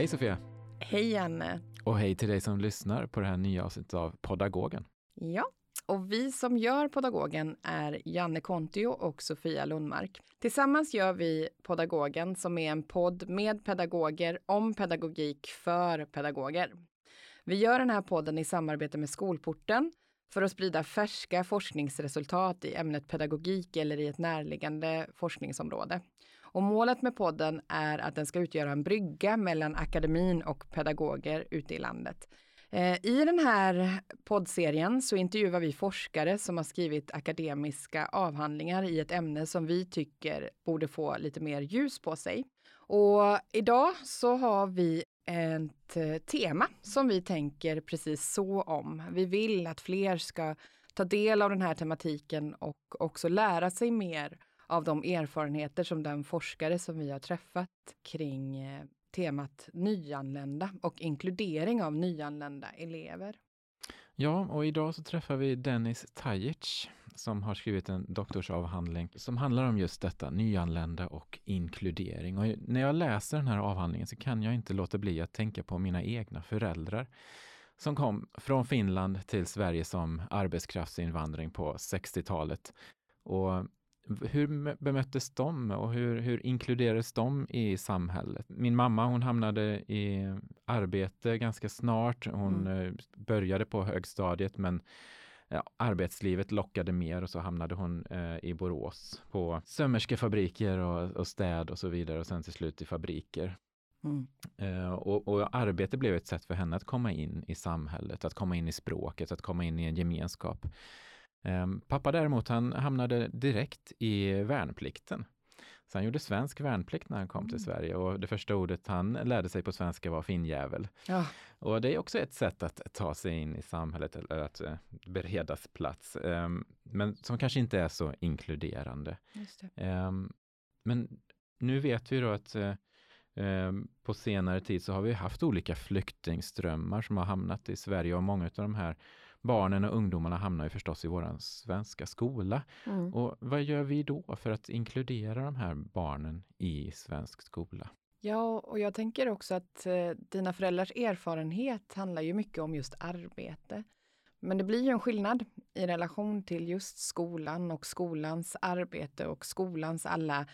Hej Sofia! Hej Janne! Och hej till dig som lyssnar på det här nya avsnittet av Podagogen. Ja, och vi som gör Podagogen är Janne Kontio och Sofia Lundmark. Tillsammans gör vi Podagogen som är en podd med pedagoger om pedagogik för pedagoger. Vi gör den här podden i samarbete med Skolporten för att sprida färska forskningsresultat i ämnet pedagogik eller i ett närliggande forskningsområde. Och målet med podden är att den ska utgöra en brygga mellan akademin och pedagoger ute i landet. Eh, I den här poddserien så intervjuar vi forskare som har skrivit akademiska avhandlingar i ett ämne som vi tycker borde få lite mer ljus på sig. Och idag så har vi ett eh, tema som vi tänker precis så om. Vi vill att fler ska ta del av den här tematiken och också lära sig mer av de erfarenheter som den forskare som vi har träffat kring eh, temat nyanlända och inkludering av nyanlända elever. Ja, och idag så träffar vi Dennis Tajic som har skrivit en doktorsavhandling som handlar om just detta, nyanlända och inkludering. Och när jag läser den här avhandlingen så kan jag inte låta bli att tänka på mina egna föräldrar som kom från Finland till Sverige som arbetskraftsinvandring på 60-talet. Och hur bemöttes de och hur, hur inkluderades de i samhället? Min mamma hon hamnade i arbete ganska snart. Hon mm. Eh, började på högstadiet men ja, arbetslivet lockade mer och så hamnade hon eh, i Borås på sömmerskefabriker och, och städ och så vidare och sen till slut i fabriker. Mm. Uh, och, och, arbete blev ett sätt för henne att komma in i samhället, att komma in i språket, att komma in i en gemenskap. Um, pappa däremot, han hamnade direkt i värnplikten. Så han gjorde svensk värnplikt när han kom mm. till Sverige och det första ordet han lärde sig på svenska var finnjävel. Ja. Och det är också ett sätt att ta sig in i samhället eller att uh, beredas plats. Um, men som kanske inte är så inkluderande. Um, men nu vet vi då att uh, på senare tid så har vi haft olika flyktingströmmar som har hamnat i Sverige och många av de här barnen och ungdomarna hamnar ju förstås i vår svenska skola. Mm. Och vad gör vi då för att inkludera de här barnen i svensk skola? Ja, och jag tänker också att eh, dina föräldrars erfarenhet handlar ju mycket om just arbete. Men det blir ju en skillnad i relation till just skolan och skolans arbete och skolans alla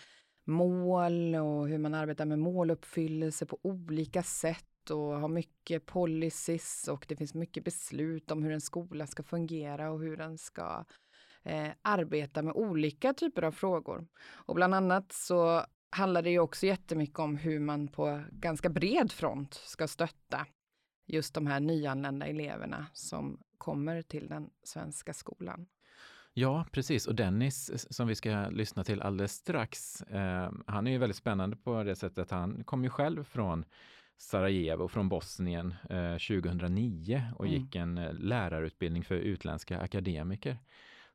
mål och hur man arbetar med måluppfyllelse på olika sätt och har mycket policies och det finns mycket beslut om hur en skola ska fungera och hur den ska eh, arbeta med olika typer av frågor. Och bland annat så handlar det ju också jättemycket om hur man på ganska bred front ska stötta just de här nyanlända eleverna som kommer till den svenska skolan. Ja, precis. Och Dennis, eh, som vi ska lyssna till alldeles strax, eh, han är ju väldigt spännande på det sättet att han kom ju själv från Sarajevo från Bosnien eh, 2009 och mm. gick en eh, lärarutbildning för utländska akademiker.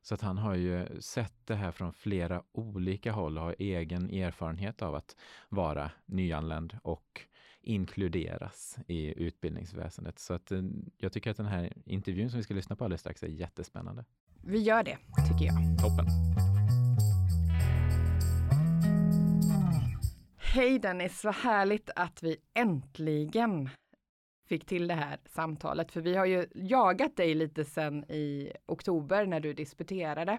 Så att han har ju sett det här från flera olika håll och har egen erfarenhet av att vara nyanländ och inkluderas i utbildningsväsendet. Så att eh, jag tycker att den här intervjun som vi ska lyssna på alldeles strax är jättespännande. Vi gör det, tycker jag. Toppen. Hej Dennis, vad härligt att vi äntligen fick till det här samtalet. För vi har ju jagat dig lite sen i oktober när du disputerade.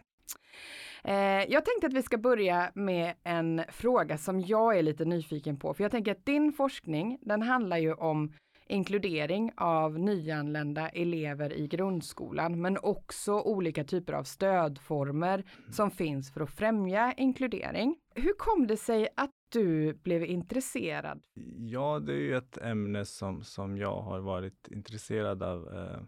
Eh, jag tänkte att vi ska börja med en fråga som jag är lite nyfiken på. För jag tänker att din forskning, den handlar ju om inkludering av nyanlända elever i grundskolan, men också olika typer av stödformer som finns för att främja inkludering. Hur kom det sig att du blev intresserad? Ja, det är ju ett ämne som, som jag har varit intresserad av eh,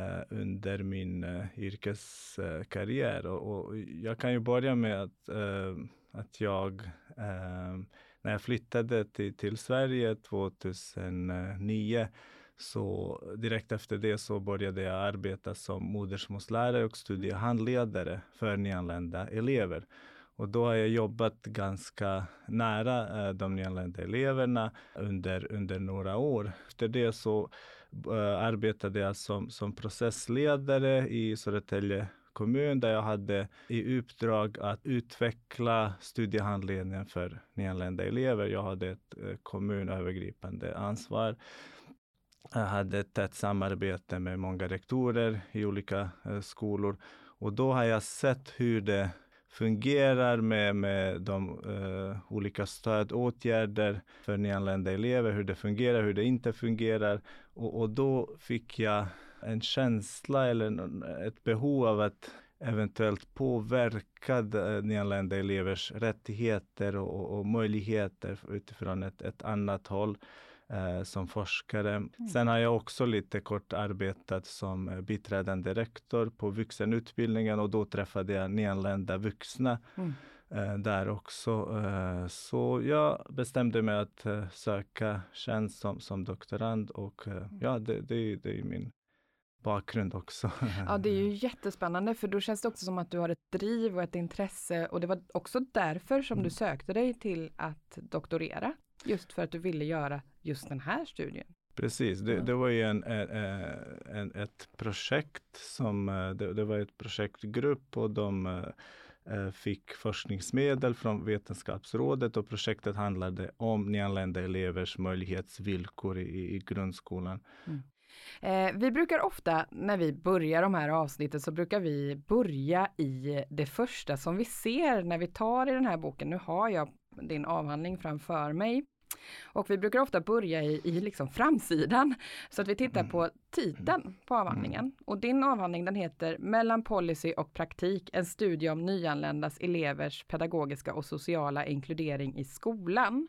eh, under min eh, yrkeskarriär. Och, och, jag kan ju börja med att, eh, att jag eh, när jag flyttade till, till Sverige 2009 så direkt efter det så började jag arbeta som modersmålslärare och studiehandledare för nyanlända elever. Och då har jag jobbat ganska nära eh, de nyanlända eleverna under, under några år. Efter det så eh, arbetade jag som, som processledare i Södertälje kommun där jag hade i uppdrag att utveckla studiehandledningen för nyanlända elever. Jag hade ett eh, kommunövergripande ansvar. Jag hade ett tätt samarbete med många rektorer i olika skolor och då har jag sett hur det fungerar med, med de uh, olika stödåtgärder för nyanlända elever, hur det fungerar, hur det inte fungerar. Och, och då fick jag en känsla eller ett behov av att eventuellt påverka eh, nyanlända elevers rättigheter och, och möjligheter utifrån ett, ett annat håll eh, som forskare. Mm. Sen har jag också lite kort arbetat som eh, biträdande rektor på vuxenutbildningen och då träffade jag nyanlända vuxna mm. eh, där också. Eh, så jag bestämde mig att eh, söka tjänst som, som doktorand och eh, mm. ja, det, det, det är min bakgrund också. Ja, det är ju jättespännande för då känns det också som att du har ett driv och ett intresse och det var också därför som mm. du sökte dig till att doktorera. Just för att du ville göra just den här studien. Precis, det, det var ju en, en, ett projekt som, eh, det, det, var ett projektgrupp och de eh, eh, fick forskningsmedel från Vetenskapsrådet och projektet handlade om nyanlända elevers möjlighetsvillkor i, i grundskolan. Mm. Eh, vi brukar ofta när vi börjar de här avsnitten så brukar vi börja i det första som vi ser när vi tar i den här boken. Nu har jag din avhandling framför mig. Och vi brukar ofta börja i, i liksom framsidan. Så att vi tittar mm. på titeln på avhandlingen. Mm. Och din avhandling den heter Mellan policy och praktik, en studie om nyanländas elevers pedagogiska och sociala inkludering i skolan.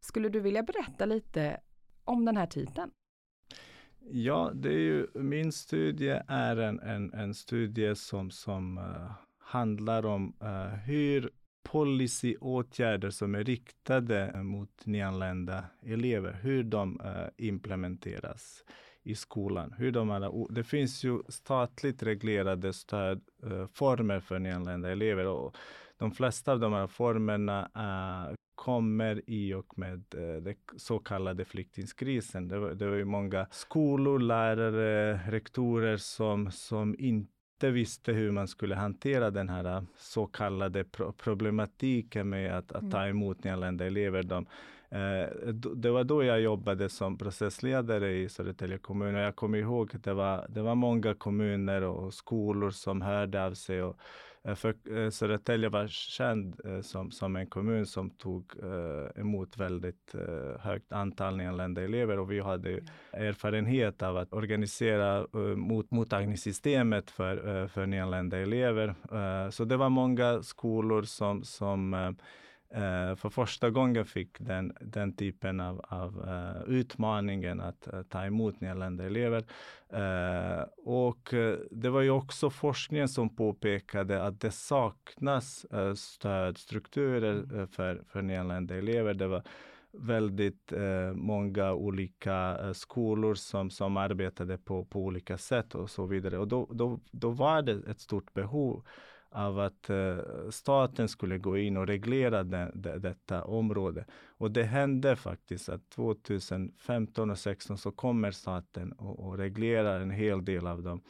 Skulle du vilja berätta lite om den här titeln? Ja, det är ju, min studie är en, en, en studie som, som uh, handlar om uh, hur policyåtgärder som är riktade mot nyanlända elever, hur de uh, implementeras i skolan. Hur de alla, det finns ju statligt reglerade stödformer eh, uh, för nyanlända elever och de flesta av de här formerna uh, kommer i och med uh, den så kallade flyktingkrisen. Det var, det var ju många skolor, lärare, rektorer som, som inte inte visste hur man skulle hantera den här äh, så kallade pro problematiken med att, att ta mm. emot nyanlända elever. De, eh, det var då jag jobbade som processledare i Södertälje kommun och jag kommer ihåg att det var, det var många kommuner och skolor som hörde av sig och för eh, Södertälje var känd eh, som, som en kommun som tog emot väldigt högt antal nyanlända elever och vi hade erfarenhet av att organisera mot, mottagningssystemet för, för nyanlända elever. Så det var många skolor som, som Uh, för första gången fick den, den typen av, av uh, utmaningen att uh, ta emot nyanlända elever. och det var ju också forskningen som påpekade att det saknas stödstrukturer för, för nyanlända elever. Det var väldigt många olika skolor som, som arbetade på, på olika sätt och så vidare. Och då, då, då var det ett stort behov av att uh, staten skulle gå in och reglera de, de, detta område. Och det hände faktiskt att 2015 och 2016 så kommer staten och, och reglerar en hel del av de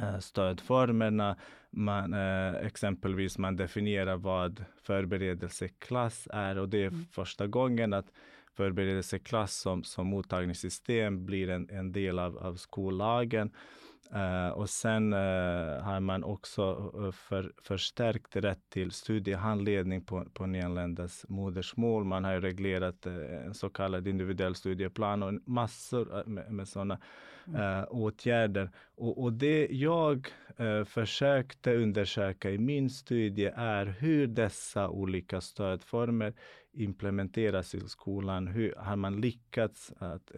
uh, stödformerna. Man, uh, exempelvis man definierar vad förberedelseklass är och det är mm. första gången att förberedelseklass som, som mottagningssystem blir en, en del av, av skollagen. Uh, och sen uh, har man också uh, för, förstärkt rätt till studiehandledning på, på nyanländas modersmål. Man har reglerat en så kallad individuell studieplan och massor med, med sådana mm. åtgärder. Och, och, det jag försökte undersöka i min studie är hur dessa olika stödformer implementeras i skolan. Hur har man lyckats att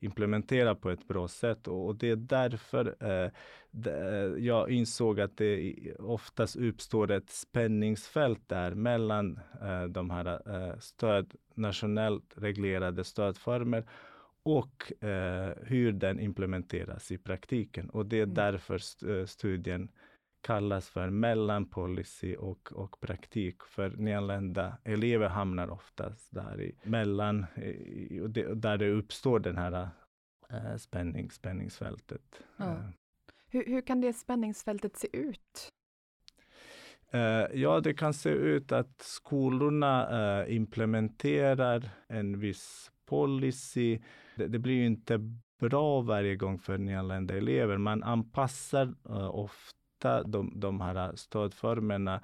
implementera på ett bra sätt. Och, och det är därför eh, det, jag insåg att det oftast uppstår ett spänningsfält där mellan eh, de här eh, stöd, nationellt reglerade stödformer och eh, hur den implementeras i praktiken. Och det är mm. därför st eh, studien kallas för mellanpolicy och, och praktik. För nyanlända elever hamnar oftast där i mellan, i, det, där det uppstår den här äh, spänning, spänningsfältet. Ja. Äh. Hur, hur kan det spänningsfältet se ut? Uh, ja, det kan se ut att skolorna implementerar en viss policy. Det, det, blir ju inte bra varje gång för nyanlända elever. Man anpassar uh, ofta de, de här stödformerna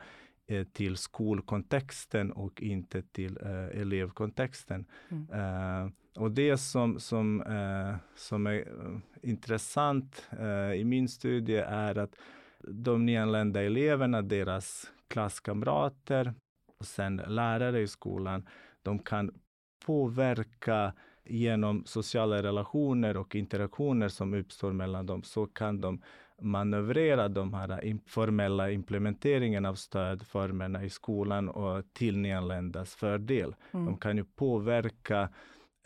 till skolkontexten och inte till elevkontexten. Mm. och det som, som, som är intressant i min studie är att de nyanlända eleverna, deras klasskamrater och sen lärare i skolan, de kan påverka genom sociala relationer och interaktioner som uppstår mellan dem, så kan de manövrera de här informella implementeringen av stödformerna i skolan och till nyanländas fördel. Mm. De kan ju påverka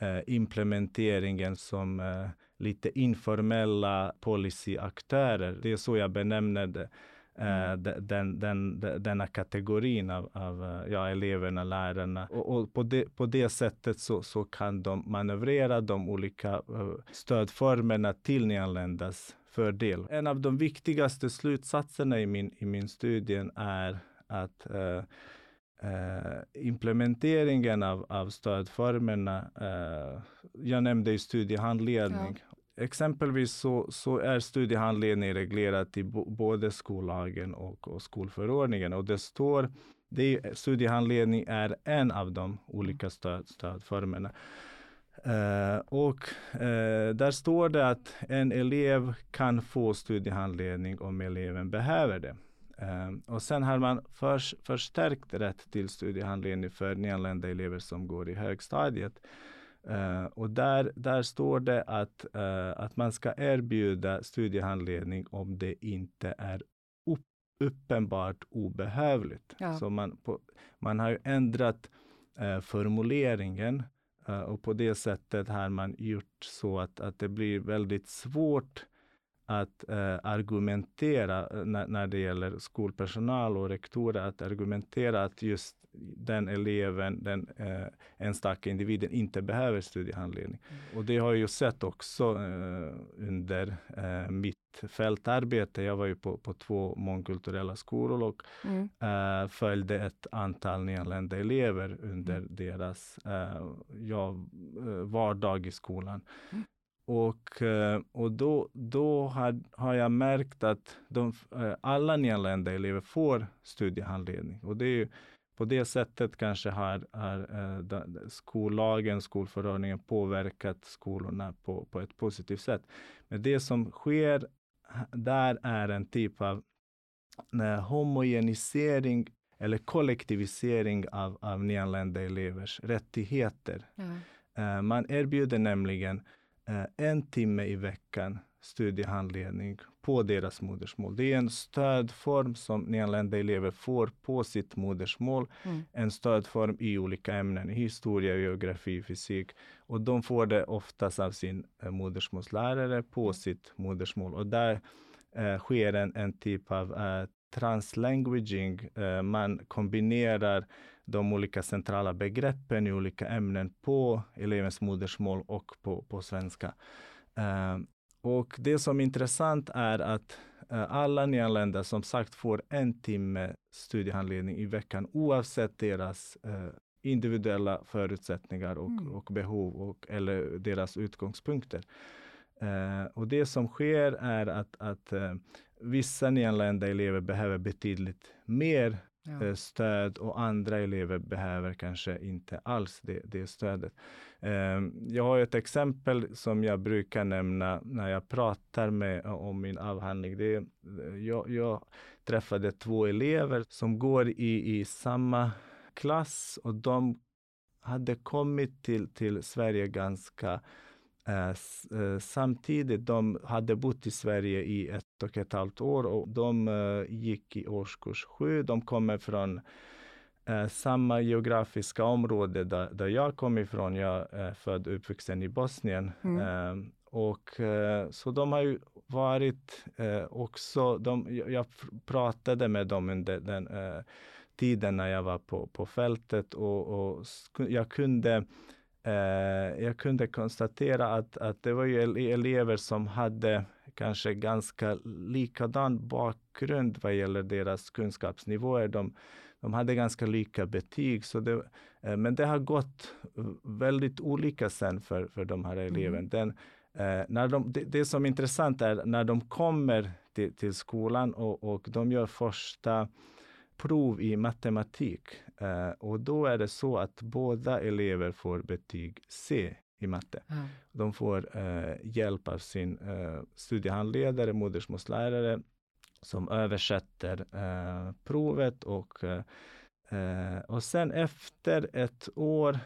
eh, implementeringen som eh, lite informella policyaktörer. Det är så jag benämner det. Uh, den, den, den, denna kategorin av, av ja, eleverna, lärarna. Och, och, på, det, på det sättet så, så kan de manövrera de olika stödformerna till nyanländas fördel. En av de viktigaste slutsatserna i min, i min studie är att implementeringen av, av stödformerna, jag nämnde ju studiehandledning, Exempelvis så, så är studiehandledning reglerat i både skollagen och, och skolförordningen och det står det, studiehandledning är en av de olika stöd, stödformerna. Uh, och uh, där står det att en elev kan få studiehandledning om eleven behöver det. Uh, och sen har man för, förstärkt rätt till studiehandledning för nyanlända elever som går i högstadiet. Och där, där står det att, att man ska erbjuda studiehandledning om det inte är upp, uppenbart obehövligt. Ja. Så man, på, man har ändrat formuleringen Eh, och på det sättet har man gjort så att, att det blir väldigt svårt att eh, argumentera eh, när, när det gäller skolpersonal och rektorer, att argumentera att just den eleven, den eh, enstaka individen inte behöver studiehandledning. Mm. Och det har jag ju sett också eh, under eh, mitt fältarbete. Jag var ju på, på två mångkulturella skolor och mm. eh, följde ett antal nyanlända elever under mm. deras eh, ja, eh, vardag i skolan. Mm. Och, eh, och då, då har, har jag märkt att de, alla nyanlända elever får studiehandledning. Och det är ju på det sättet kanske har, har eh, skollagen, skolförordningen påverkat skolorna på, på ett positivt sätt. Men det som sker där är en typ av eh, homogenisering eller kollektivisering av, av nyanlända elevers rättigheter. Mm. Man erbjuder nämligen en timme i veckan studiehandledning på deras modersmål. Det är en stödform som nyanlända elever får på sitt modersmål. Mm. En stödform i olika ämnen, historia, geografi, fysik. Och de får det oftast av sin eh, modersmålslärare på mm. sitt modersmål. Och där eh, sker en, en typ av eh, translanguaging. Eh, man kombinerar de olika centrala begreppen i olika ämnen på elevens modersmål och på, på svenska. Uh, och det som är intressant är att uh, alla nyanlända som sagt får en timme studiehandledning i veckan oavsett deras uh, individuella förutsättningar och, mm. och behov och, eller deras utgångspunkter. Uh, och det som sker är att, att vissa nyanlända elever behöver betydligt mer ja. Eh, stöd och andra elever behöver kanske inte alls det, det stödet. Ehm, jag har ett exempel som jag brukar nämna när jag pratar med, eh, om min avhandling. Det är, eh, jag, jag träffade två elever som går i, i samma klass och de hade kommit till, till Sverige ganska samtidigt. De hade bott i Sverige i ett och ett halvt år och de eh, gick i årskurs sju. De kommer från eh, samma geografiska område där, där jag kom ifrån. Jag är född och uppvuxen i Bosnien. Mm. Eh, och eh, så de har ju varit eh, också, de, jag pratade med dem under den eh, tiden när jag var på, på fältet och, och jag kunde jag kunde konstatera att, att det var ju elever som hade kanske ganska likadan bakgrund vad gäller deras kunskapsnivåer. De, de hade ganska lika betyg, så det, eh, men det har gått väldigt olika sen för, för de här eleverna. Mm. Den, eh, när de, det, det, som är intressant är när de kommer till, till skolan och, och de gör första prov i matematik. Eh, och då är det så att båda elever får betyg C i matte. Mm. De får eh, hjälp av sin eh, studiehandledare, modersmålslärare, som översätter provet och, och sen efter ett år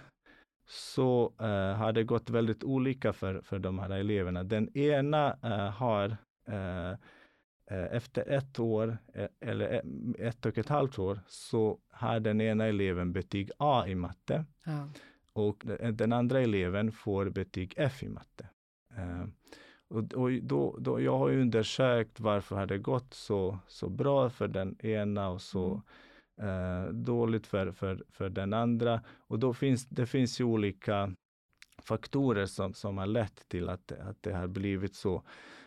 så har det gått väldigt olika för, för de här eleverna. Den ena har efter ett år eller ett och ett halvt år så har den ena eleven betyg A i matte. Ja och den andra eleven får betyg F i matte. Och, och då, då, jag har undersökt varför har det gått så, så bra för den ena och så mm. uh, dåligt för, för, för den andra. Och då finns det finns ju olika faktorer som, som har lett till att, att det har blivit så.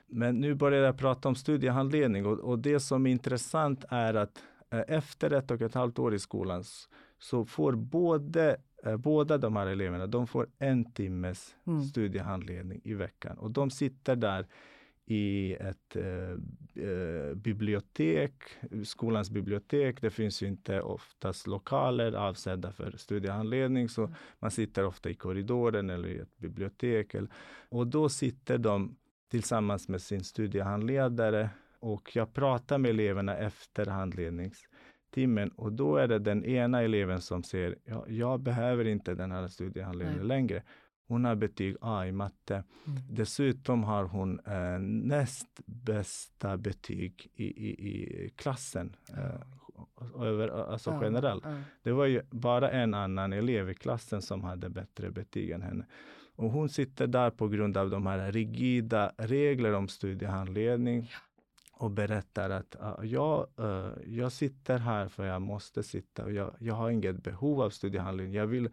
Men nu börjar jag prata om studiehandledning och, och det som är intressant är att uh, efter ett och ett halvt år i skolan så får både Eh, båda de här eleverna, de får en timmes mm. studiehandledning i veckan och de sitter där i ett eh, eh, bibliotek, skolans bibliotek. Det finns ju inte oftast lokaler avsedda för studiehandledning, så mm. man sitter ofta i korridoren eller i ett bibliotek. Och då sitter de tillsammans med sin studiehandledare och jag pratar med eleverna efter handlednings timmen och då är det den ena eleven som säger, ja, jag behöver inte den här studiehandledningen längre. Hon har betyg A i matte. Mm. Dessutom har hon eh, näst bästa betyg i, i, i klassen. Eh, över, alltså ja, generellt. Det var ju bara en annan elev i klassen som hade bättre betyg än henne. Och hon sitter där på grund av de här rigida regler om studiehandledning. Och berättar att uh, jag, uh, jag sitter här för jag måste sitta och jag, jag har inget behov av studiehandledning. Jag vill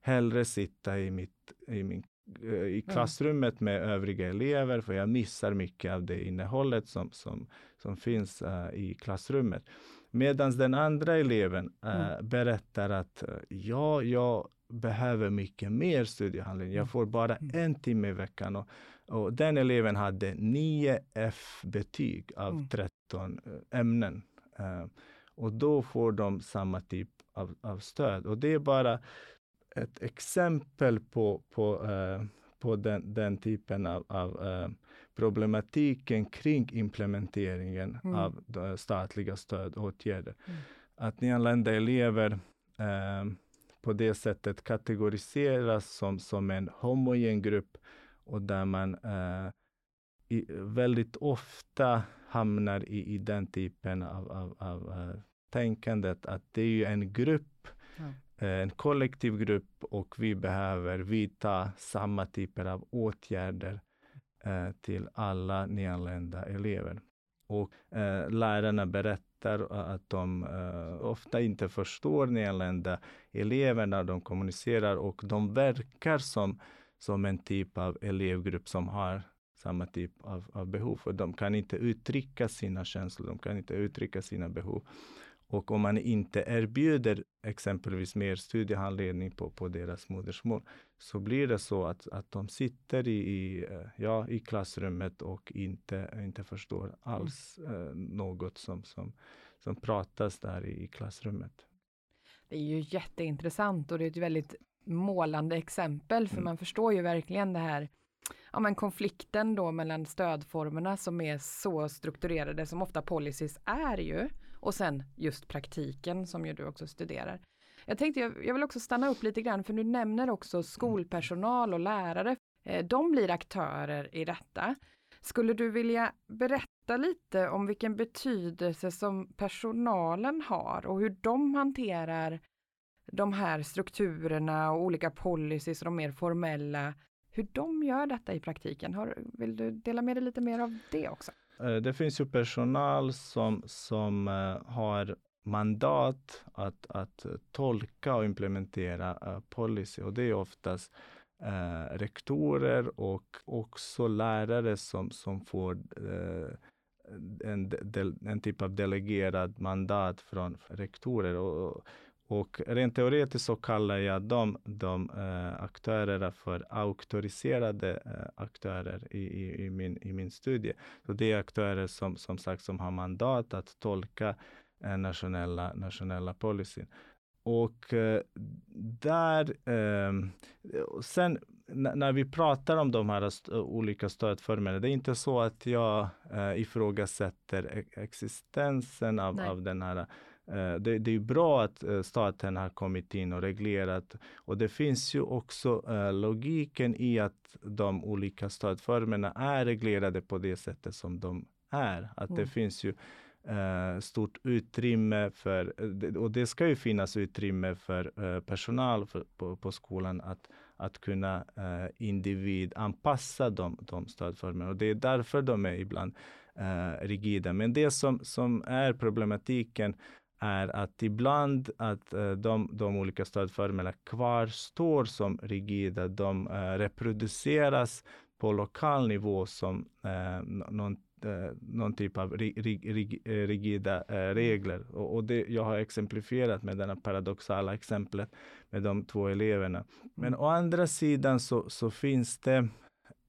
hellre sitta i, mitt, i, min, uh, i klassrummet med övriga elever för jag missar mycket av det innehållet som, som, som finns i klassrummet. Medan den andra eleven mm. berättar att ja, jag behöver mycket mer studiehandledning. Jag mm. får bara mm. en timme i veckan. Och, och den eleven hade 9 F-betyg av mm. 13 eh, ämnen. Uh, och då får de samma typ av, av, stöd. Och det är bara ett exempel på, på, uh, på den, den, typen av, av uh, problematiken kring implementeringen mm. av statliga stödåtgärder. Mm. Att nyanlända elever på det sättet kategoriseras som, som en homogen grupp och där man eh, i, väldigt ofta hamnar i, i den typen av, av, av uh, tänkandet att det är ju en grupp, mm. en kollektiv grupp och vi behöver vidta samma typer av åtgärder eh, till alla nyanlända elever. Och eh, lärarna berättar Eh, att de uh, ofta inte förstår nyanlända elever när de kommunicerar och de verkar som som en typ av elevgrupp som har samma typ av, av behov. Och de kan inte uttrycka sina känslor, de kan inte uttrycka sina behov. Och om man inte erbjuder exempelvis mer studiehandledning på, på deras modersmål, så blir det så att, att de sitter i, i, eh, ja, i klassrummet och inte, inte förstår alls eh, något som, som, som pratas där i, i klassrummet. Det är ju jätteintressant och det är ett väldigt målande exempel, för mm. man förstår ju verkligen det här ja, men konflikten då mellan stödformerna som är så strukturerade som ofta policies är ju och sen just praktiken som ju du också studerar. Jag tänkte jag, jag vill också stanna upp lite grann för du nämner också skolpersonal och lärare. Eh, de blir aktörer i detta. Skulle du vilja berätta lite om vilken betydelse som personalen har och hur de hanterar de här strukturerna och olika policies och de mer formella, hur de gör detta i praktiken. Har, vill du dela med dig lite mer av det också? Eh, det finns ju personal som, som eh, har mandat att, att eh, tolka och implementera policy och det är oftast eh, rektorer och också lärare som, som får eh, en, en, typ av delegerad mandat från rektorer. Och, och rent teoretiskt så kallar jag de, de eh, aktörerna för auktoriserade eh, aktörer i, i, i, min, i min studie. Så det är aktörer som, som sagt som har mandat att tolka eh, nationella, nationella policyn. Och eh, där, eh, sen när vi pratar om de här st olika stödformerna, det är inte så att jag eh, ifrågasätter existensen av, av den här det, det, är bra att eh, staten har kommit in och reglerat och det finns ju också eh, logiken i att de olika stödformerna är reglerade på det sättet som de är. Att mm. det finns ju eh, stort utrymme för, eh, och det ska ju finnas utrymme för eh, personal på, på, skolan att, att kunna eh, individanpassa de, de stödformerna. Och det är därför de är ibland eh, rigida. Men det som, som är problematiken är att ibland att eh, de, de olika stödformerna kvarstår som rigida. De eh, reproduceras på lokal nivå som eh, någon någon typ av rigida regler. Och, det, jag har exemplifierat med det paradoxala exemplet med de två eleverna. Men å andra sidan så, så finns det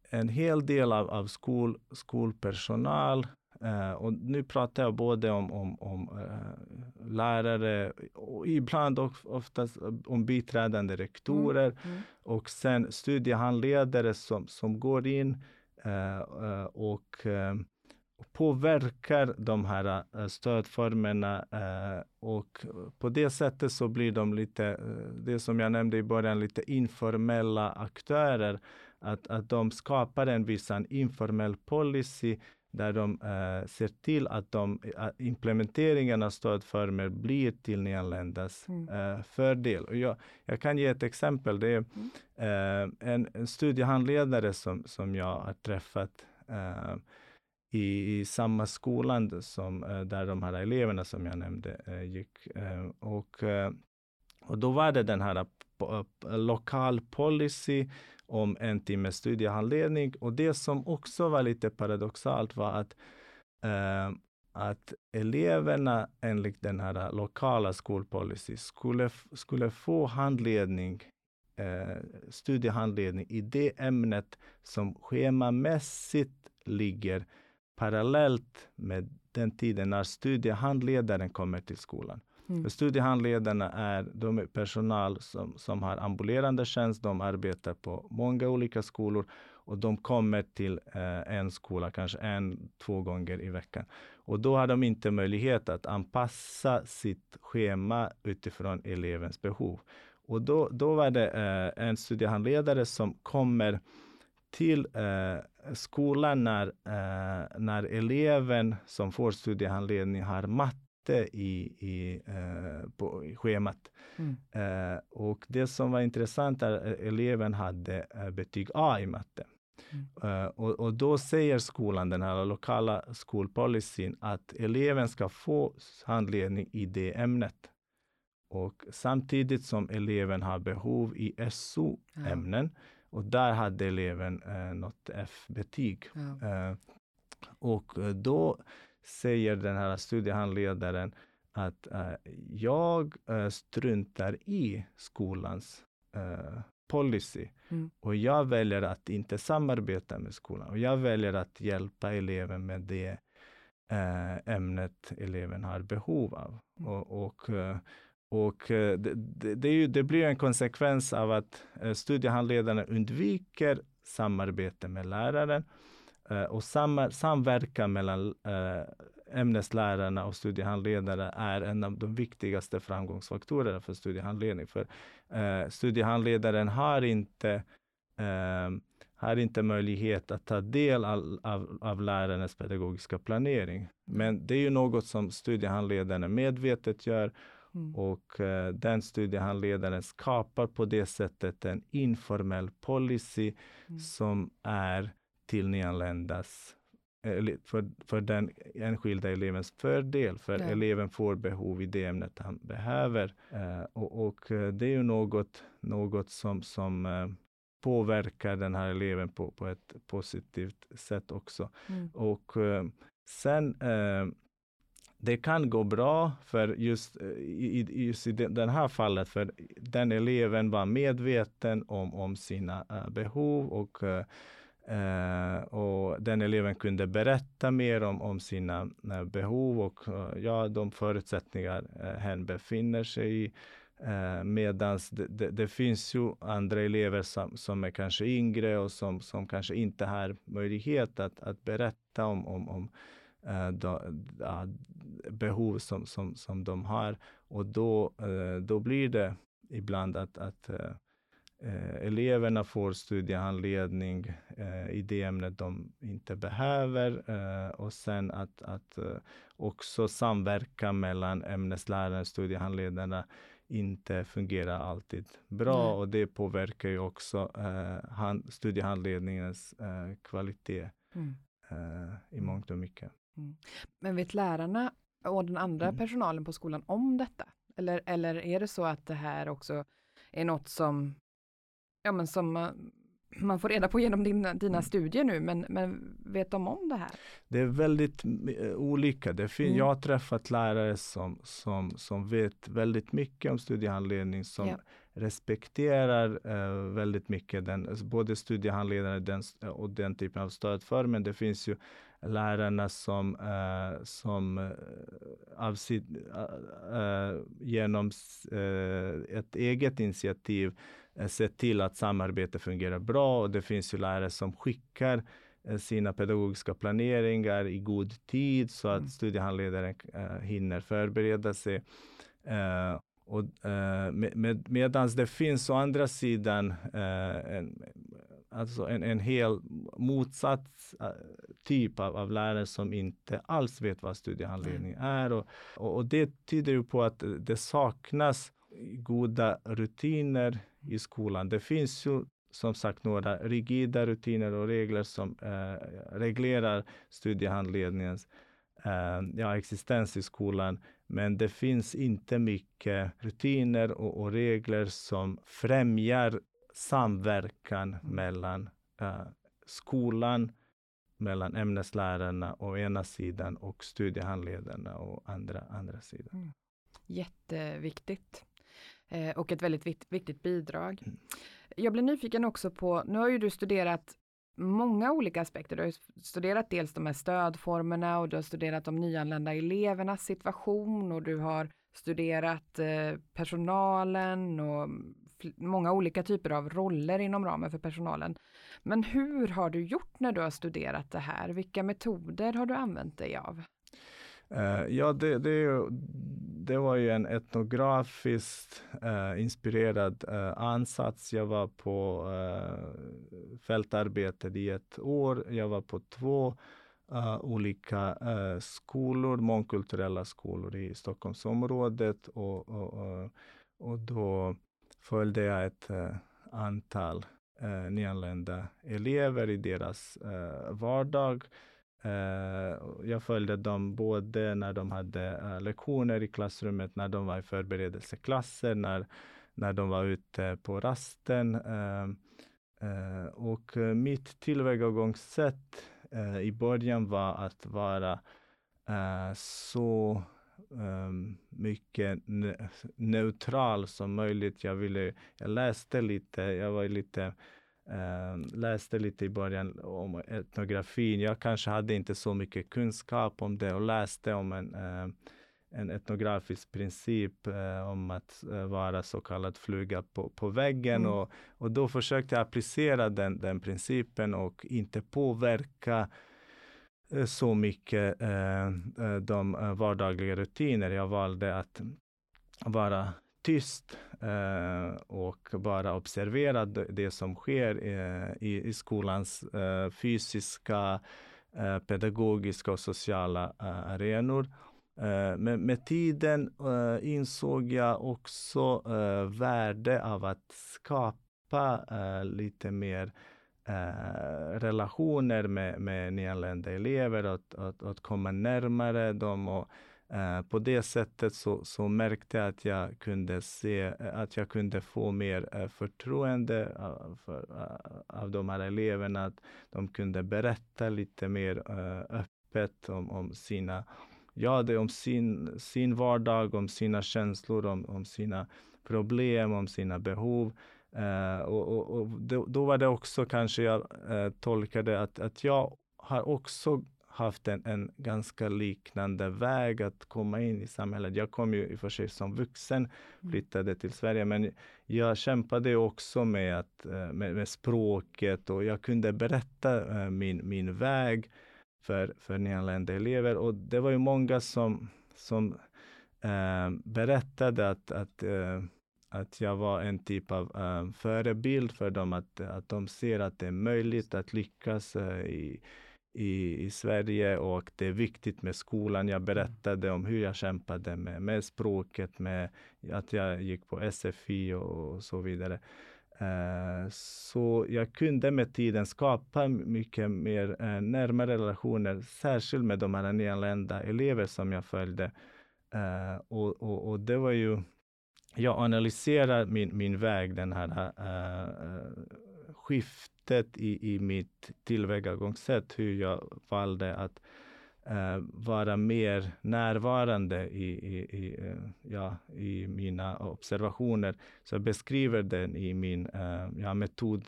en hel del av, av skol, skolpersonal Uh, och nu pratar jag både om, om, om uh, lärare och ibland också oftast om biträdande rektorer mm. Mm. och sen studiehandledare som, som går in uh, och påverkar de här stödformerna och på det sättet så blir de lite, det som jag nämnde i början, lite informella aktörer. Att, att de skapar en viss informell policy där de ser till att de, implementeringen av stödformer blir till nyanländas mm. fördel. Och jag, jag, kan ge ett exempel. Det är mm. en, en studiehandledare som, som jag har träffat i, i samma skolan som, eh, där de här eleverna som jag nämnde eh, gick. Eh, och, och då var det den här lokal policy om en timmes studiehandledning. Och det som också var lite paradoxalt var att, eh, att eleverna enligt den här lokala skolpolicy skulle, skulle få handledning, eh, studiehandledning i det ämnet som schemamässigt ligger parallellt med den tiden när studiehandledaren kommer till skolan. Mm. Studiehandledarna är, de är personal som, som har ambulerande tjänst, de arbetar på många olika skolor och de kommer till eh, en skola kanske en, två gånger i veckan. Och då har de inte möjlighet att anpassa sitt schema utifrån elevens behov. Och då, då var det eh, en studiehandledare som kommer till eh, skolan när, eh, när eleven som får studiehandledning har matte i, i, eh, på, i schemat. Mm. Eh, och det som var intressant är att eleven hade eh, betyg A i matte. Mm. Uh, och, och, då säger skolan, den här lokala skolpolicyn, att eleven ska få handledning i det ämnet. Och samtidigt som eleven har behov i SO-ämnen, ja. Och där hade eleven eh, något F-betyg. Ja. Eh, och eh, då säger den här studiehandledaren att eh, jag eh, struntar i skolans eh, policy mm. och jag väljer att inte samarbeta med skolan och jag väljer att hjälpa eleven med det ämnet eleven har behov av. Mm. Och, och och det, det, ju, det, blir en konsekvens av att eh, studiehandledarna undviker samarbete med läraren och sam, samverkan mellan ämneslärarna och studiehandledare är en av de viktigaste framgångsfaktorerna för studiehandledning. För studiehandledaren har inte har inte möjlighet att ta del av, av, av lärarens pedagogiska planering. Men det är ju något som studiehandledarna medvetet gör Mm. Och uh, den studiehandledaren skapar på det sättet en informell policy mm. som är till nyanländas för, för den enskilda elevens fördel, för ja. eleven får behov i det ämnet han behöver. Uh, och, och uh, det är ju något, något som, som påverkar den här eleven på, på ett positivt sätt också. Mm. Och eh, sen eh, det kan gå bra för just eh, i, just i den här fallet, för den eleven var medveten om, om sina behov och, uh, och den eleven kunde berätta mer om, om sina uh, behov och eh, ja, de förutsättningar hen befinner sig i. Medan det, det, det, finns ju andra elever som, som är kanske yngre och som, som kanske inte har möjlighet att, att berätta om, om, om då, ja, behov som, som, som de har. Och då, då blir det ibland att, att eh, eh, eleverna får studiehandledning eh, i det ämnet de inte behöver eh, och sen att, att också samverka mellan ämneslärare och studiehandledarna inte fungerar alltid bra Nej. och det påverkar ju också eh, hand, studiehandledningens eh, kvalitet mm. eh, i mm. mångt och mycket. Mm. Men vet lärarna och den andra mm. personalen på skolan om detta? Eller, eller är det så att det här också är något som, ja, men som man, man får reda på genom dina, dina mm. studier nu, men, men vet de om det här? Det är väldigt eh, olika. Det fin- mm. Jag har träffat lärare som, som, som vet väldigt mycket om studiehandledning, som ja. respekterar uh, väldigt mycket den, både studiehandledare den, och den typen av stödform. Men det finns ju lärarna som, uh, som av sitt, uh, genom ett eget initiativ se till att samarbete fungerar bra och det finns ju lärare som skickar sina pedagogiska planeringar i god tid så att mm. studiehandledaren hinner förbereda sig. Och, uh, med, med, Medan det finns å andra sidan en, alltså en, en hel motsatt typ av, av lärare som inte alls vet vad studiehandledning mm. är. Och, och, och, det tyder ju på att det saknas goda rutiner i skolan. Det finns ju som sagt några rigida rutiner och regler som reglerar studiehandledningens ja, existens i skolan. Men det finns inte mycket rutiner och, och regler som främjar samverkan mm. mellan uh, skolan, mellan ämneslärarna å ena sidan och studiehandledarna å andra, andra sidan. Mm. Jätteviktigt. Eh, och ett väldigt vikt, viktigt bidrag. Mm. Jag blir nyfiken också på, nu har ju du studerat många olika aspekter. Du har studerat dels de här stödformerna och du har studerat de nyanlända elevernas situation och du har studerat eh, personalen och många olika typer av roller inom ramen för personalen. Men hur har du gjort när du har studerat det här? Vilka metoder har du använt dig av? Uh, ja, det, det, det, var ju en etnografiskt uh, inspirerad uh, ansats. Jag var på fältarbetet i ett år. Jag var på två olika skolor, mångkulturella skolor i Stockholmsområdet och, och, och då följde jag ett antal nyanlända elever i deras vardag Eh, jag följde dem både när de hade uh, lektioner i klassrummet, när de var i förberedelseklasser, när, när de var ute på rasten. Uh, och mitt tillvägagångssätt i början var att vara så um, mycket ne neutral som möjligt. Jag, ville, jag läste lite, jag var lite Uh, läste lite i början om etnografin. Jag kanske hade inte så mycket kunskap om det och läste om en, uh, en etnografisk princip uh, om att vara så kallad fluga på, på väggen. Mm. Och, och då försökte jag applicera den, den principen och inte påverka så mycket de vardagliga rutiner. Jag valde att vara tyst eh, och bara observera det som sker eh, i, i, skolans eh, fysiska, eh, pedagogiska och sociala eh, arenor. Eh, men med tiden eh, insåg jag också eh, värde av att skapa eh, lite mer relationer med, med nyanlända elever, att, att, att komma närmare dem och Eh, på det sättet så, så, märkte jag att jag kunde se eh, att jag kunde få mer eh, förtroende av, för, av de här eleverna. Att de kunde berätta lite mer öppet om, om sina ja, det om sin, sin vardag, om sina känslor, om, om sina problem, om sina behov. Eh, och, och, och då, då, var det också kanske jag eh, tolkade att, att jag har också haft en, en ganska liknande väg att komma in i samhället. Jag kom ju i och för sig som vuxen, mm. flyttade till Sverige, men jag kämpade också med, att, uh, med, med språket och jag kunde berätta min, min väg för, för nyanlända elever. Och det var ju många som, som eh, berättade att, att, eh, att jag var en typ av eh, förebild för dem, att, att de ser att det är möjligt att lyckas eh, i, i, i Sverige och det är viktigt med skolan. Jag berättade om hur jag kämpade med, med språket, med att jag gick på SFI och, och så vidare. Eh, så jag kunde med tiden skapa mycket mer uh, närmare relationer, särskilt med de här nyanlända elever som jag följde. Uh, och, och, och, det var ju, jag analyserar min, min väg, den här skiftet i, i mitt tillvägagångssätt, hur jag valde att eh, vara mer närvarande i, i, i, eh, ja, i mina observationer. Så jag beskriver den i min eh, ja, metod,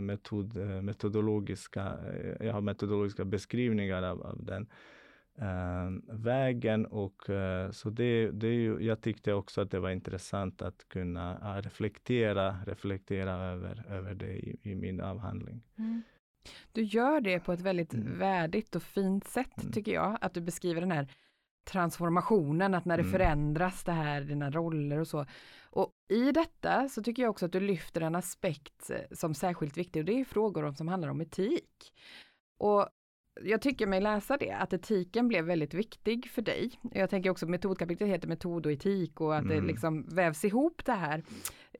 metod, eh, metodologiska, eh, jag har metodologiska beskrivningar av, av den eh, vägen. Och, eh, så det, det är ju, jag tyckte också att det var intressant att kunna reflektera, reflektera över, över det i, i min avhandling. Mm. Du gör det på ett väldigt mm. värdigt och fint sätt mm. tycker jag, att du beskriver den här transformationen, att när det mm. förändras det här, dina roller och så. Och i detta så tycker jag också att du lyfter en aspekt eh, som särskilt viktig och det är frågor om, som handlar om etik. Och jag tycker mig läsa det, att etiken blev väldigt viktig för dig. Jag tänker också metodkapitlet heter metod och etik och att mm. det liksom vävs ihop det här.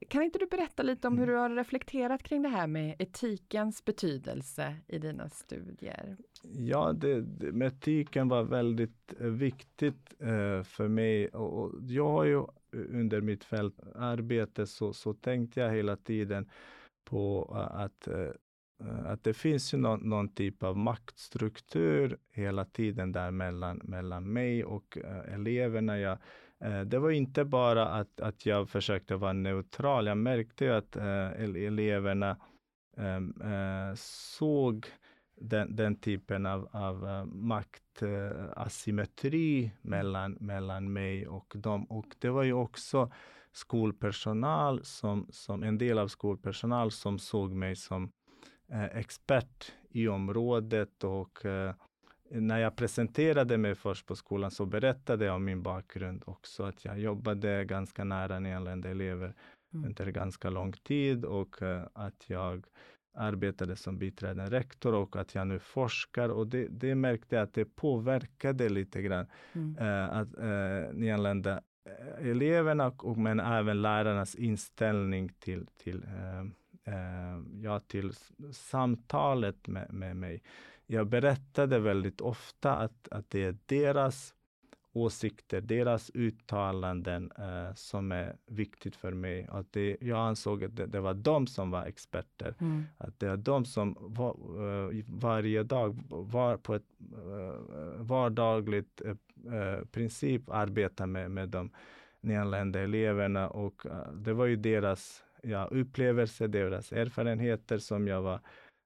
Kan inte du berätta lite om hur mm. du har reflekterat kring det här med etikens betydelse i dina studier? Ja, det, det, etiken var väldigt eh, viktigt eh, för mig och, och, jag har ju under mitt fältarbete så, så tänkte jag hela tiden på eh, att eh, Eh, att det finns ju någon, någon, typ av maktstruktur hela tiden där mellan, mellan mig och uh, eleverna. Jag, uh, det var inte bara att, att jag försökte vara neutral. Jag märkte ju att uh, eleverna um, såg den, den, typen av, av maktasymmetri mellan, mellan mig och dem. Och det var ju också skolpersonal som, som en del av skolpersonal som såg mig som expert i området och eh, när jag presenterade mig först på skolan så berättade jag om min bakgrund också, att jag jobbade ganska nära nyanlända elever mm. under ganska lång tid och uh, att jag arbetade som biträdande rektor och att jag nu forskar och det, det märkte jag att det påverkade lite grann mm. att uh, nyanlända eleverna och men även lärarnas inställning till, till eh, ja, till samtalet med, med mig. Jag berättade väldigt ofta att, att det är deras åsikter, deras uttalanden eh, som är viktigt för mig. Att det, jag ansåg att det, det var de som var experter. Mm. Att det är de som var, uh, varje dag var på ett uh, vardagligt uh, princip arbetar med, med de nyanlända eleverna och det var ju deras ja, upplevelser, deras erfarenheter som jag var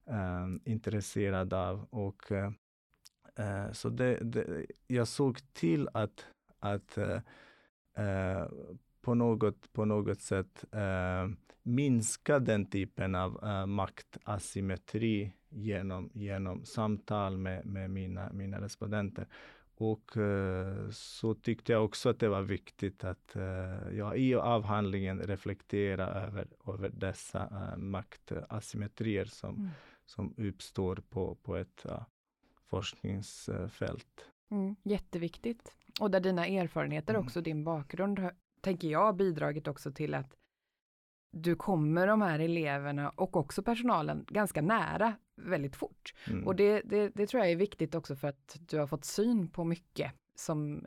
äh, intresserad av. Och, äh, så det, det, jag såg till att, att äh, på, något, på något sätt minska den typen av maktasymmetri genom, genom samtal med, med mina, mina respondenter. Och uh, så tyckte jag också att det var viktigt att uh, ja, i avhandlingen reflektera över, över dessa uh, maktasymmetrier som, mm. som uppstår på, på ett forskningsfält. Mm, jätteviktigt. Och där dina erfarenheter, mm. också din bakgrund, tänker jag, bidragit också till att du kommer de här eleverna och också personalen ganska nära väldigt fort. Mm. Och det, det, det, tror jag är viktigt också för att du har fått syn på mycket som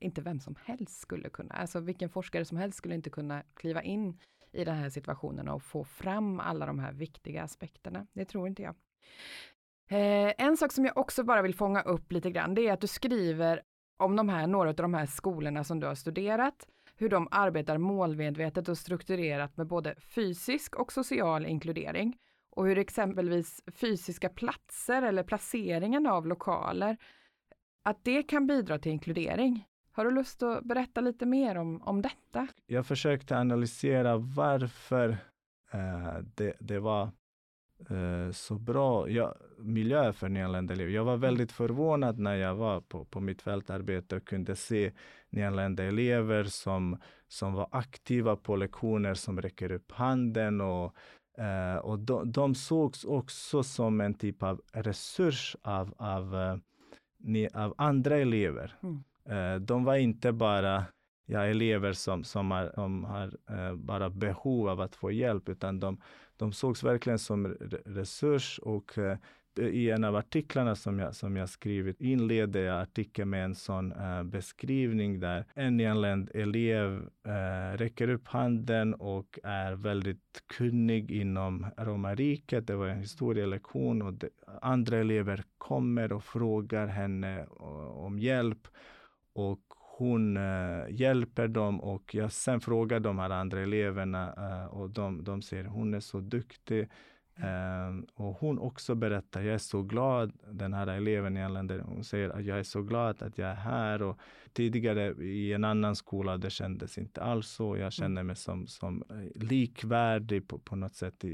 inte vem som helst skulle kunna, alltså vilken forskare som helst skulle inte kunna kliva in i den här situationen och få fram alla de här viktiga aspekterna. Det tror inte jag. Eh, en sak som jag också bara vill fånga upp lite grann, det är att du skriver om de här, några av de här skolorna som du har studerat, hur de arbetar målmedvetet och strukturerat med både fysisk och social inkludering och hur exempelvis fysiska platser eller placeringen av lokaler, att det kan bidra till inkludering. Har du lust att berätta lite mer om, om detta? Jag försökte analysera varför eh, det, det var eh, så bra ja, miljö för nyanlända elever. Jag var mm. väldigt förvånad när jag var på, på mitt fältarbete och kunde se nyanlända elever som, som var aktiva på lektioner, som räcker upp handen och Uh, och de, de sågs också som en typ av resurs av, av, uh, av andra elever. Mm. Uh, de var inte bara ja, elever som, som har, som har bara behov av att få hjälp, utan de, de sågs verkligen som resurs och i en av artiklarna som jag, som jag skrivit inleder jag artikeln med en sån uh, beskrivning där en nyanländ elev uh, räcker upp handen och är väldigt kunnig inom romarriket. Det var en historielektion och de, andra elever kommer och frågar henne om hjälp och hon eh, hjälper dem och jag sen frågar de här andra eleverna eh, och de, de säger hon är så duktig. Um, och hon också berättar, jag är så glad, den här eleven i Anländer, hon säger att jag är så glad att jag är här. Och tidigare i en annan skola, det kändes inte alls så. Jag mm. känner mig som, som eh, likvärdig på, på något sätt i,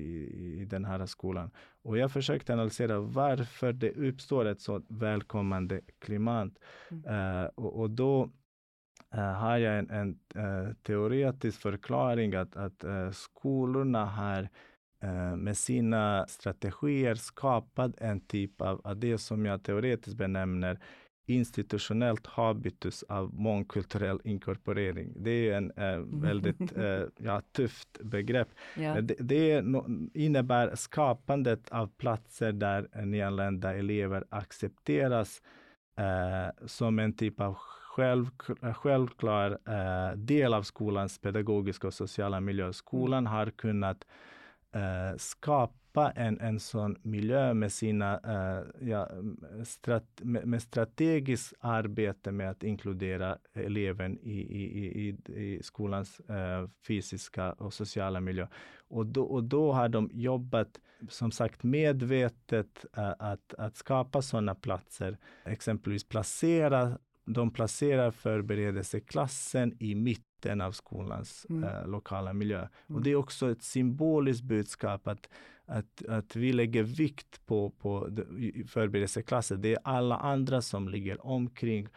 i den här skolan. Och jag försökte analysera varför det uppstår ett så välkommande klimat. Mm. Uh, och, och, då uh, har jag en, en uh, teoretisk förklaring att, att skolorna har Eh, med sina strategier skapat en typ av, av det som jag teoretiskt benämner institutionellt habitus av mångkulturell inkorporering. Det är en äh, väldigt äh, ja, tufft begrepp. Yeah. Det, det no, innebär skapandet av platser där nyanlända elever accepteras äh, som en typ av själv, självklar del av skolans pedagogiska och sociala miljö. Skolan mm. har kunnat eh, skapa en, en sån miljö med sina eh, ja, strat, med, med strategiskt arbete med att inkludera eleven i, i, i, i skolans eh, fysiska och sociala miljö. Och då, och då har de jobbat som sagt medvetet eh, att, att skapa sådana platser, exempelvis placera de placerar förberedelseklassen i mitten av skolans mm. eh, lokala miljö. Mm. Och det är också ett symboliskt budskap att, att, att vi lägger vikt på, på förberedelseklassen. Det är alla andra som ligger omkring.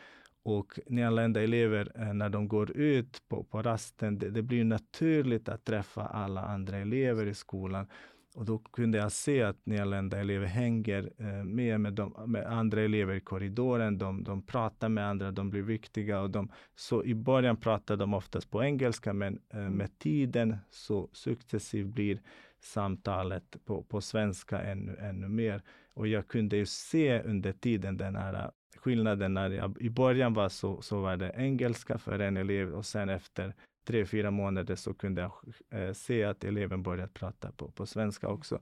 Och nyanlända elever, eh, när de går ut på, på rasten, det, det blir naturligt att träffa alla andra elever i skolan. Och då kunde jag se att nyanlända elever hänger eh, med med, de, med, andra elever i korridoren. De, de pratar med andra, de blir viktiga. Och de, så I början pratade de oftast på engelska, men eh, mm. med tiden så successivt blir samtalet på, på svenska ännu, ännu mer. Och jag kunde ju se under tiden den här skillnaden. När jag, I början var så, så var det engelska för en elev och sen efter tre, fyra månader så kunde jag eh, se att eleven började prata på, på svenska också.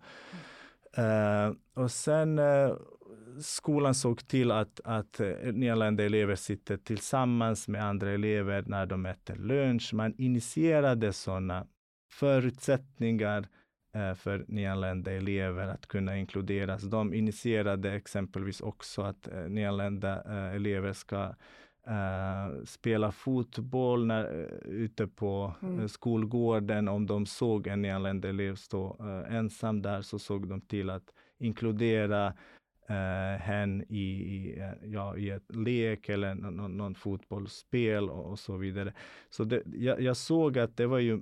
Uh, och sen uh, skolan såg till att, att uh, nyanlända elever sitter tillsammans med andra elever när de äter lunch. Man initierade sådana förutsättningar uh, för nyanlända elever att kunna inkluderas. De initierade exempelvis också att uh, nyanlända elever ska Uh, spela fotboll när, uh, ute på mm. uh, skolgården. Om de såg en nyanländ elev stå uh, ensam där så såg de till att inkludera uh, hen i, i, ja, i ett lek eller någon, någon fotbollsspel och, och, så vidare. Så det, jag, jag, såg att det var ju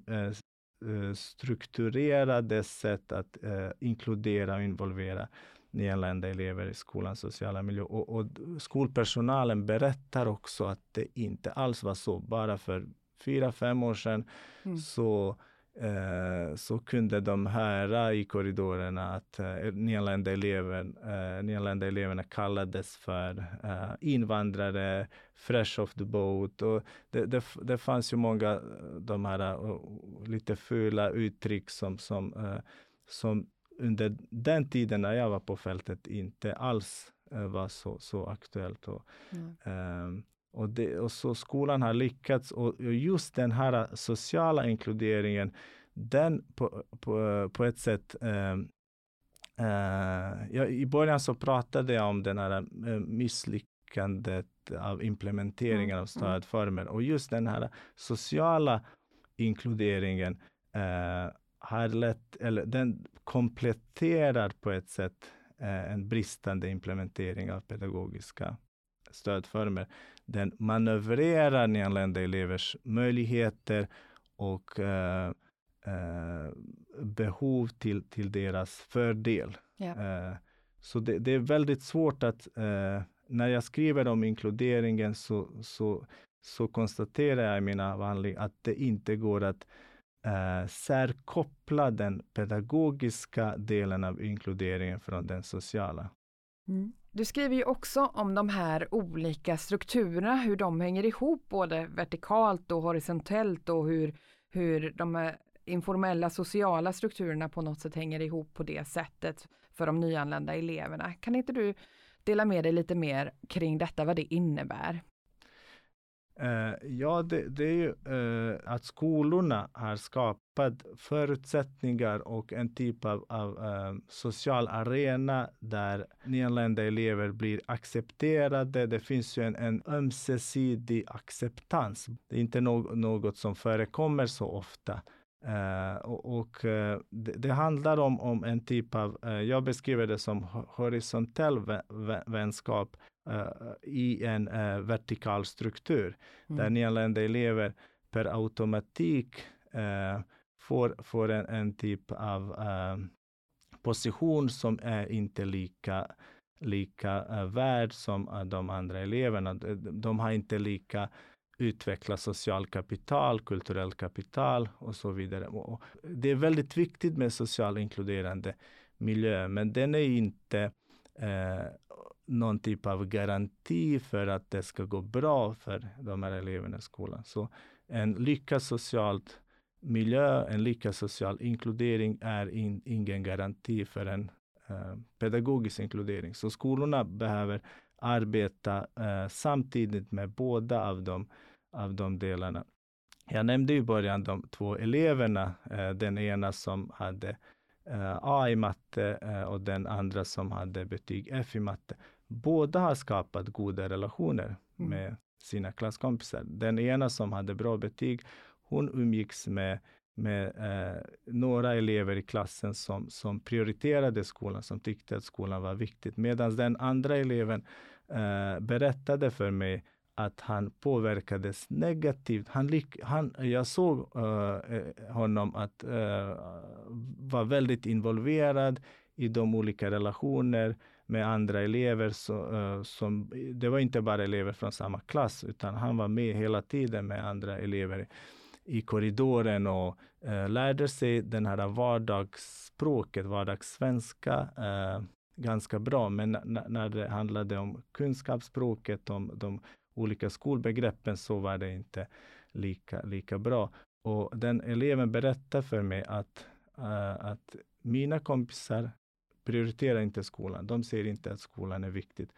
strukturerade sätt att inkludera och involvera nyanlända elever i skolans sociala miljö. Och, och, skolpersonalen berättar också att det inte alls var så. Bara för fyra, fem år sedan mm. så eh, så kunde de höra i korridorerna att eh, nyanlända, elever, eh, nyanlända eleverna kallades för eh, invandrare, fresh off the boat. Och det, det, det fanns ju många de här uh, lite fula uttryck som, som, uh, som under den tiden när jag var på fältet inte alls uh, var så, så aktuellt. Och, mm. och, det, och så skolan har lyckats och just den här sociala inkluderingen, den på, på, på ett sätt uh, uh, ja, I början så pratade jag om den här uh, misslyckandet av implementeringen mm. av stödformer och just den här sociala inkluderingen har lett, eller den kompletterar på ett sätt en bristande implementering av pedagogiska stödformer. Den manövrerar nyanlända elevers möjligheter och eh, eh, behov till, till deras fördel. Eh, så det, det, är väldigt svårt att, eh, när jag skriver om inkluderingen så, så, så konstaterar jag i min avhandling att det inte går att eh, särkoppla den pedagogiska delen av inkluderingen från den sociala. Mm. Du skriver ju också om de här olika strukturerna, hur de hänger ihop både vertikalt och horisontellt och hur, hur de informella sociala strukturerna på något sätt hänger ihop på det sättet för de nyanlända eleverna. Kan inte du dela med dig lite mer kring detta, vad det innebär? Uh, ja, det, det, är ju uh, att skolorna har skapat förutsättningar och en typ av, av uh, social arena där nyanlända elever blir accepterade. Det finns ju en, en ömsesidig acceptans. Det är inte no något som förekommer så ofta. Uh, och, och uh, det, det, handlar om, om en typ av, uh, jag beskriver det som horisontell vänskap i en vertikal struktur, mm. där nyanlända elever per automatik får, får en, en typ av position som är inte lika lika värd som de andra eleverna. De, har inte lika utveckla social kapital, kulturellt kapital och så vidare. Och det är väldigt viktigt med social inkluderande miljö, men den är inte eh, någon typ av garanti för att det ska gå bra för de här eleverna i skolan. Så en lyckad social miljö, en lyckad social inkludering är in, ingen garanti för en eh, pedagogisk inkludering. Så skolorna behöver arbeta eh, samtidigt med båda av de, av de delarna. Jag nämnde i början de två eleverna, eh, den ena som hade eh, A i matte eh, och den andra som hade betyg F i matte. Båda har skapat goda relationer mm. med sina klasskompisar. Den ena som hade bra betyg, hon umgicks med med eh, några elever i klassen som, som prioriterade skolan, som tyckte att skolan var viktigt. Medan den andra eleven eh, berättade för mig att han påverkades negativt. Han, han, jag såg uh, honom att uh, vara väldigt involverad i de olika relationer med andra elever. Så, uh, som, det var inte bara elever från samma klass, utan han var med hela tiden med andra elever i korridoren och uh, lärde sig den här vardagsspråket, vardagssvenska, uh, ganska bra. Men när det handlade om kunskapsspråket, om de olika skolbegreppen, så var det inte lika, lika bra. Och den eleven berättade för mig att, uh, att mina kompisar prioriterar inte skolan. De ser inte att skolan är viktigt.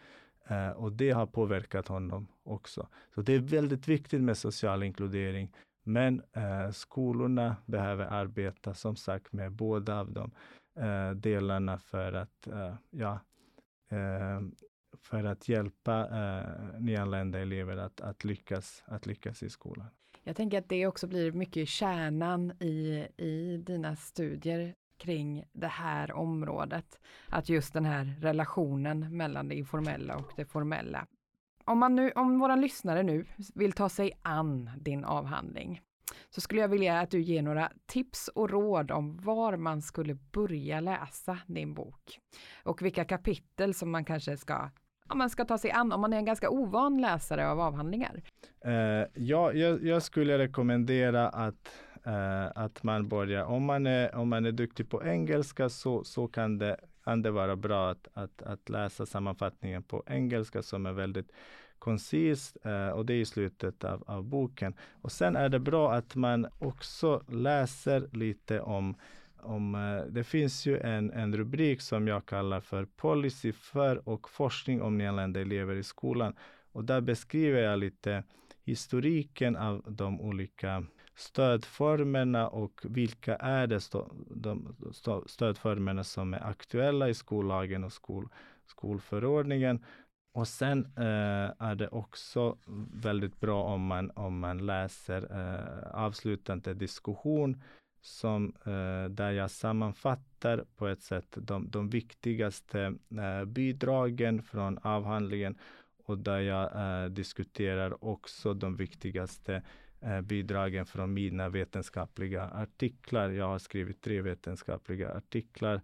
Uh, och det har påverkat honom också. Så det är väldigt viktigt med social inkludering. Men uh, skolorna behöver arbeta som sagt med båda av de uh, eh, delarna för att ja, för att hjälpa eh, nyanlända elever att, att, lyckas, att lyckas i skolan. Jag tänker att det också blir mycket kärnan i, i dina studier kring det här området. Att just den här relationen mellan det informella och det formella. Om, man nu, om våra lyssnare nu vill ta sig an din avhandling, så skulle jag vilja att du ger några tips och råd om var man skulle börja läsa din bok. Och vilka kapitel som man kanske ska om man ska ta sig an om man är en ganska ovan läsare av avhandlingar? Uh, ja, jag, jag, skulle rekommendera att Uh, att man börjar, om man är, om man är duktig på engelska så, så kan, det, kan det vara bra att, att, att läsa sammanfattningen på engelska som är väldigt koncist uh, och det är i slutet av, av boken. Och sen är det bra att man också läser lite om om, uh, det finns ju en, en rubrik som jag kallar för Policy för och forskning om nyanlända elever i skolan. Och där beskriver jag lite historiken av de olika stödformerna och vilka är det stå, de stödformerna som är aktuella i skollagen och skol, skolförordningen. Och sen eh, är det också väldigt bra om man, om man läser eh, avslutande diskussion som, eh, där jag sammanfattar på ett sätt de, de viktigaste eh, bidragen från avhandlingen och där jag eh, diskuterar också de viktigaste eh, Eh, bidragen från mina vetenskapliga artiklar. Jag har skrivit tre vetenskapliga artiklar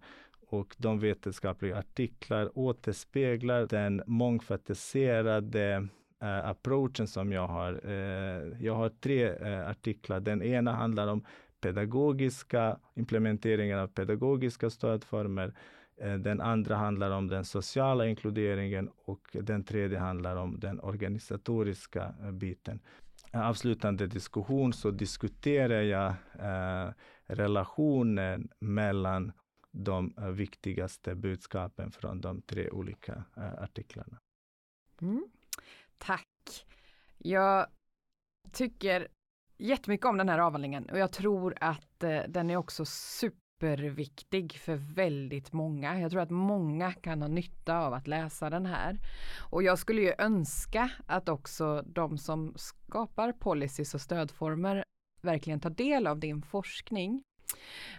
och de vetenskapliga artiklar återspeglar den mångfacetterade eh, approachen som jag har. Eh, jag har tre eh, artiklar. Den ena handlar om pedagogiska implementeringen av pedagogiska stödformer. Eh, den andra handlar om den sociala inkluderingen och den tredje handlar om den organisatoriska eh, biten. Avslutande diskussion så diskuterar jag eh, relationen mellan de eh, viktigaste budskapen från de tre olika eh, artiklarna. Mm. Tack! Jag tycker jättemycket om den här avhandlingen och jag tror att eh, den är också superviktig för väldigt många. Jag tror att många kan ha nytta av att läsa den här. Och jag skulle ju önska att också de som skapar policies och stödformer verkligen tar del av din forskning.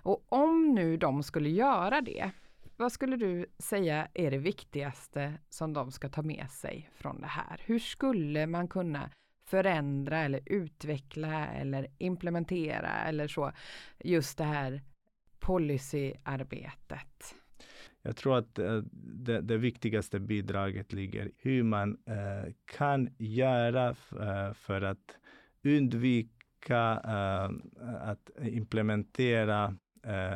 Och om nu de skulle göra det, vad skulle du säga är det viktigaste som de ska ta med sig från det här? Hur skulle man kunna förändra eller utveckla eller implementera eller så just det här policyarbetet? Jag tror att eh, det, det, viktigaste bidraget ligger hur man eh, kan göra eh, för att undvika att implementera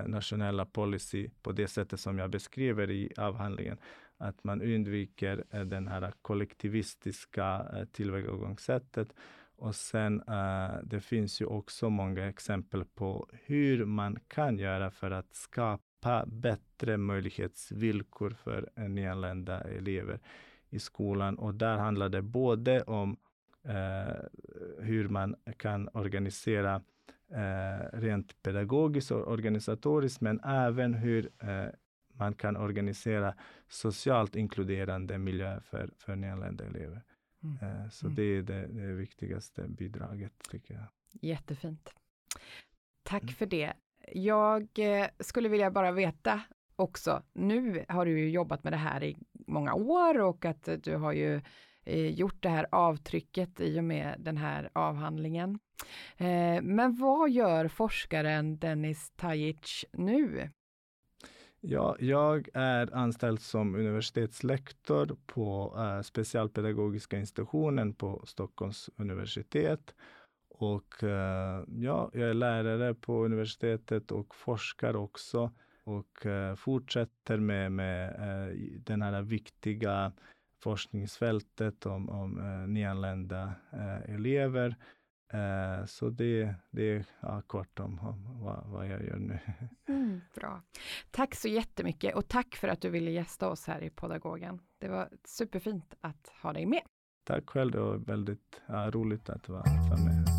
nationella policy på det sättet som jag beskriver i avhandlingen. Att man undviker den här kollektivistiska tillvägagångssättet. Och sen, eh, det finns ju också många exempel på hur man kan göra för att skapa bättre möjlighetsvillkor för nyanlända elever i skolan. Och där handlar det både om Uh, hur man kan organisera uh, rent pedagogiskt och organisatoriskt, men även hur uh, man kan organisera socialt inkluderande miljö för, för nyanlända elever. Mm. Eh, så mm. det är det, det viktigaste bidraget, tycker jag. Jättefint. Tack mm. för det. Jag eh, skulle vilja bara veta också, nu har du ju jobbat med det här i många år och att du har ju Eh, gjort det här avtrycket i och med den här avhandlingen. Men vad gör forskaren Dennis Tajic nu? Ja, jag är anställd som universitetslektor på eh, specialpedagogiska institutionen på Stockholms universitet. Och eh, ja, jag är lärare på universitetet och forskar också och eh, fortsätter med, med eh, den här viktiga forskningsfältet om, om eh, nyanlända eh, elever. Eh, så det, det är ja, kort om, om vad, vad, jag gör nu. Mm, bra. Tack så jättemycket och tack för att du ville gästa oss här i Podagogen. Det var superfint att ha dig med. Tack själv, det var väldigt ja, roligt att vara med.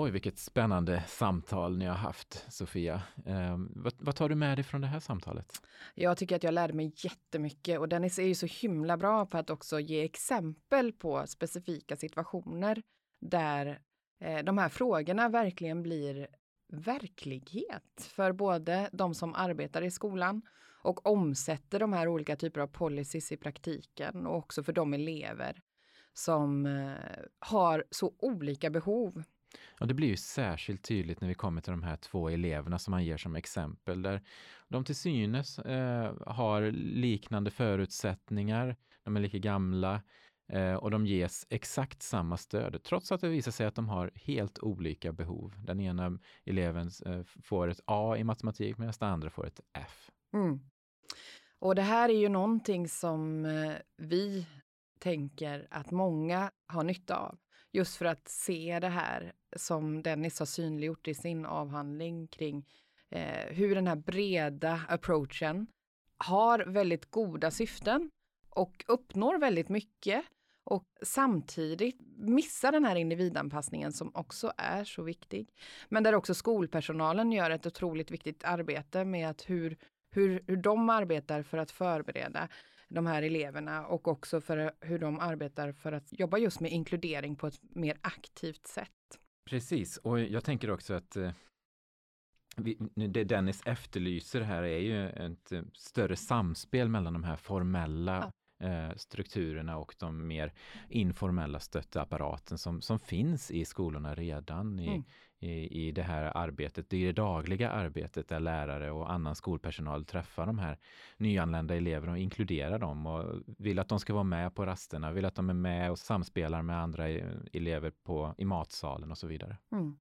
Oj, vilket spännande samtal ni har haft, Sofia. Eh, vad, vad, tar du med dig från det här samtalet? Jag tycker att jag lärde mig jättemycket och Dennis är ju så himla bra på att också ge exempel på specifika situationer där eh, de här frågorna verkligen blir verklighet för både de som arbetar i skolan och omsätter de här olika typer av policies i praktiken och också för de elever som eh, har så olika behov Ja, det blir ju särskilt tydligt när vi kommer till de här två eleverna som man ger som exempel, där de till synes eh, har liknande förutsättningar, de är lika gamla, Eh, och de ges exakt samma stöd, trots att det visar sig att de har helt olika behov. Den ena eleven eh, får ett A i matematik medan den andra får ett F. Mm. Och det här är ju någonting som eh, vi tänker att många har nytta av. Just för att se det här som Dennis har synliggjort i sin avhandling kring eh, hur den här breda approachen har väldigt goda syften och uppnår väldigt mycket och samtidigt missa den här individanpassningen som också är så viktig. Men där också skolpersonalen gör ett otroligt viktigt arbete med att hur, hur, hur de arbetar för att förbereda de här eleverna och också för hur de arbetar för att jobba just med inkludering på ett mer aktivt sätt. Precis, och jag tänker också att eh, vi, det Dennis efterlyser här är ju ett eh, större samspel mellan de här formella ja. eh, strukturerna och de mer informella stöttapparaten som, som finns i skolorna redan i, mm i, i det här arbetet, i det dagliga arbetet där lärare och annan skolpersonal träffar de här nyanlända eleverna och inkluderar dem och vill att de ska vara med på rasterna, vill att de är med och samspelar med andra e, elever på, i matsalen och så vidare. Mm.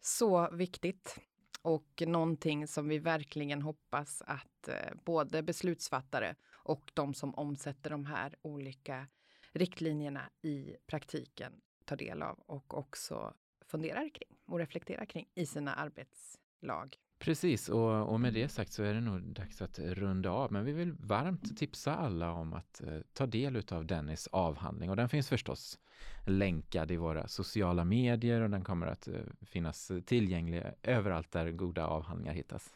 Så viktigt och någonting som vi verkligen hoppas att eh, både beslutsfattare och de som omsätter de här olika riktlinjerna i praktiken tar del av och också funderar kring och reflekterar kring i sina arbetslag. Precis, och, och med det sagt så är det nog dags att runda av. Men vi vill varmt tipsa alla om att eh, ta del av Dennis avhandling och den finns förstås länkad i våra sociala medier och den kommer att eh, finnas tillgänglig överallt där goda avhandlingar hittas.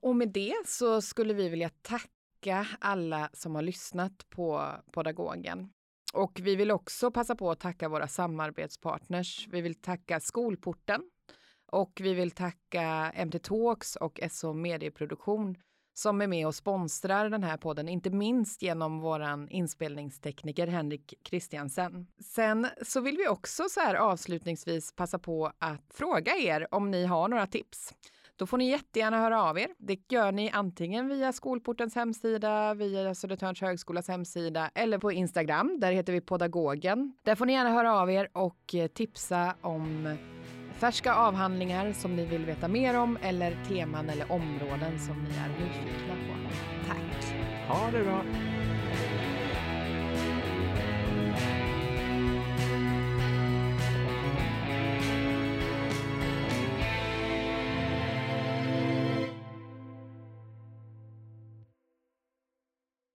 Och med det så skulle vi vilja tacka alla som har lyssnat på Podagogen. Och vi vill också passa på att tacka våra samarbetspartners. Vi vill tacka Skolporten och vi vill tacka MT Talks och SO Medieproduktion som är med och sponsrar den här podden, inte minst genom våran inspelningstekniker Henrik Kristiansen. Sen så vill vi också så här avslutningsvis passa på att fråga er om ni har några tips. Då får ni jättegärna höra av er. Det gör ni antingen via Skolportens hemsida, via Södertörns högskolas hemsida eller på Instagram. Där heter vi Podagogen. Där får ni gärna höra av er och tipsa om färska avhandlingar som ni vill veta mer om eller teman eller områden som ni är nyfikna på. Tack! Ha det bra!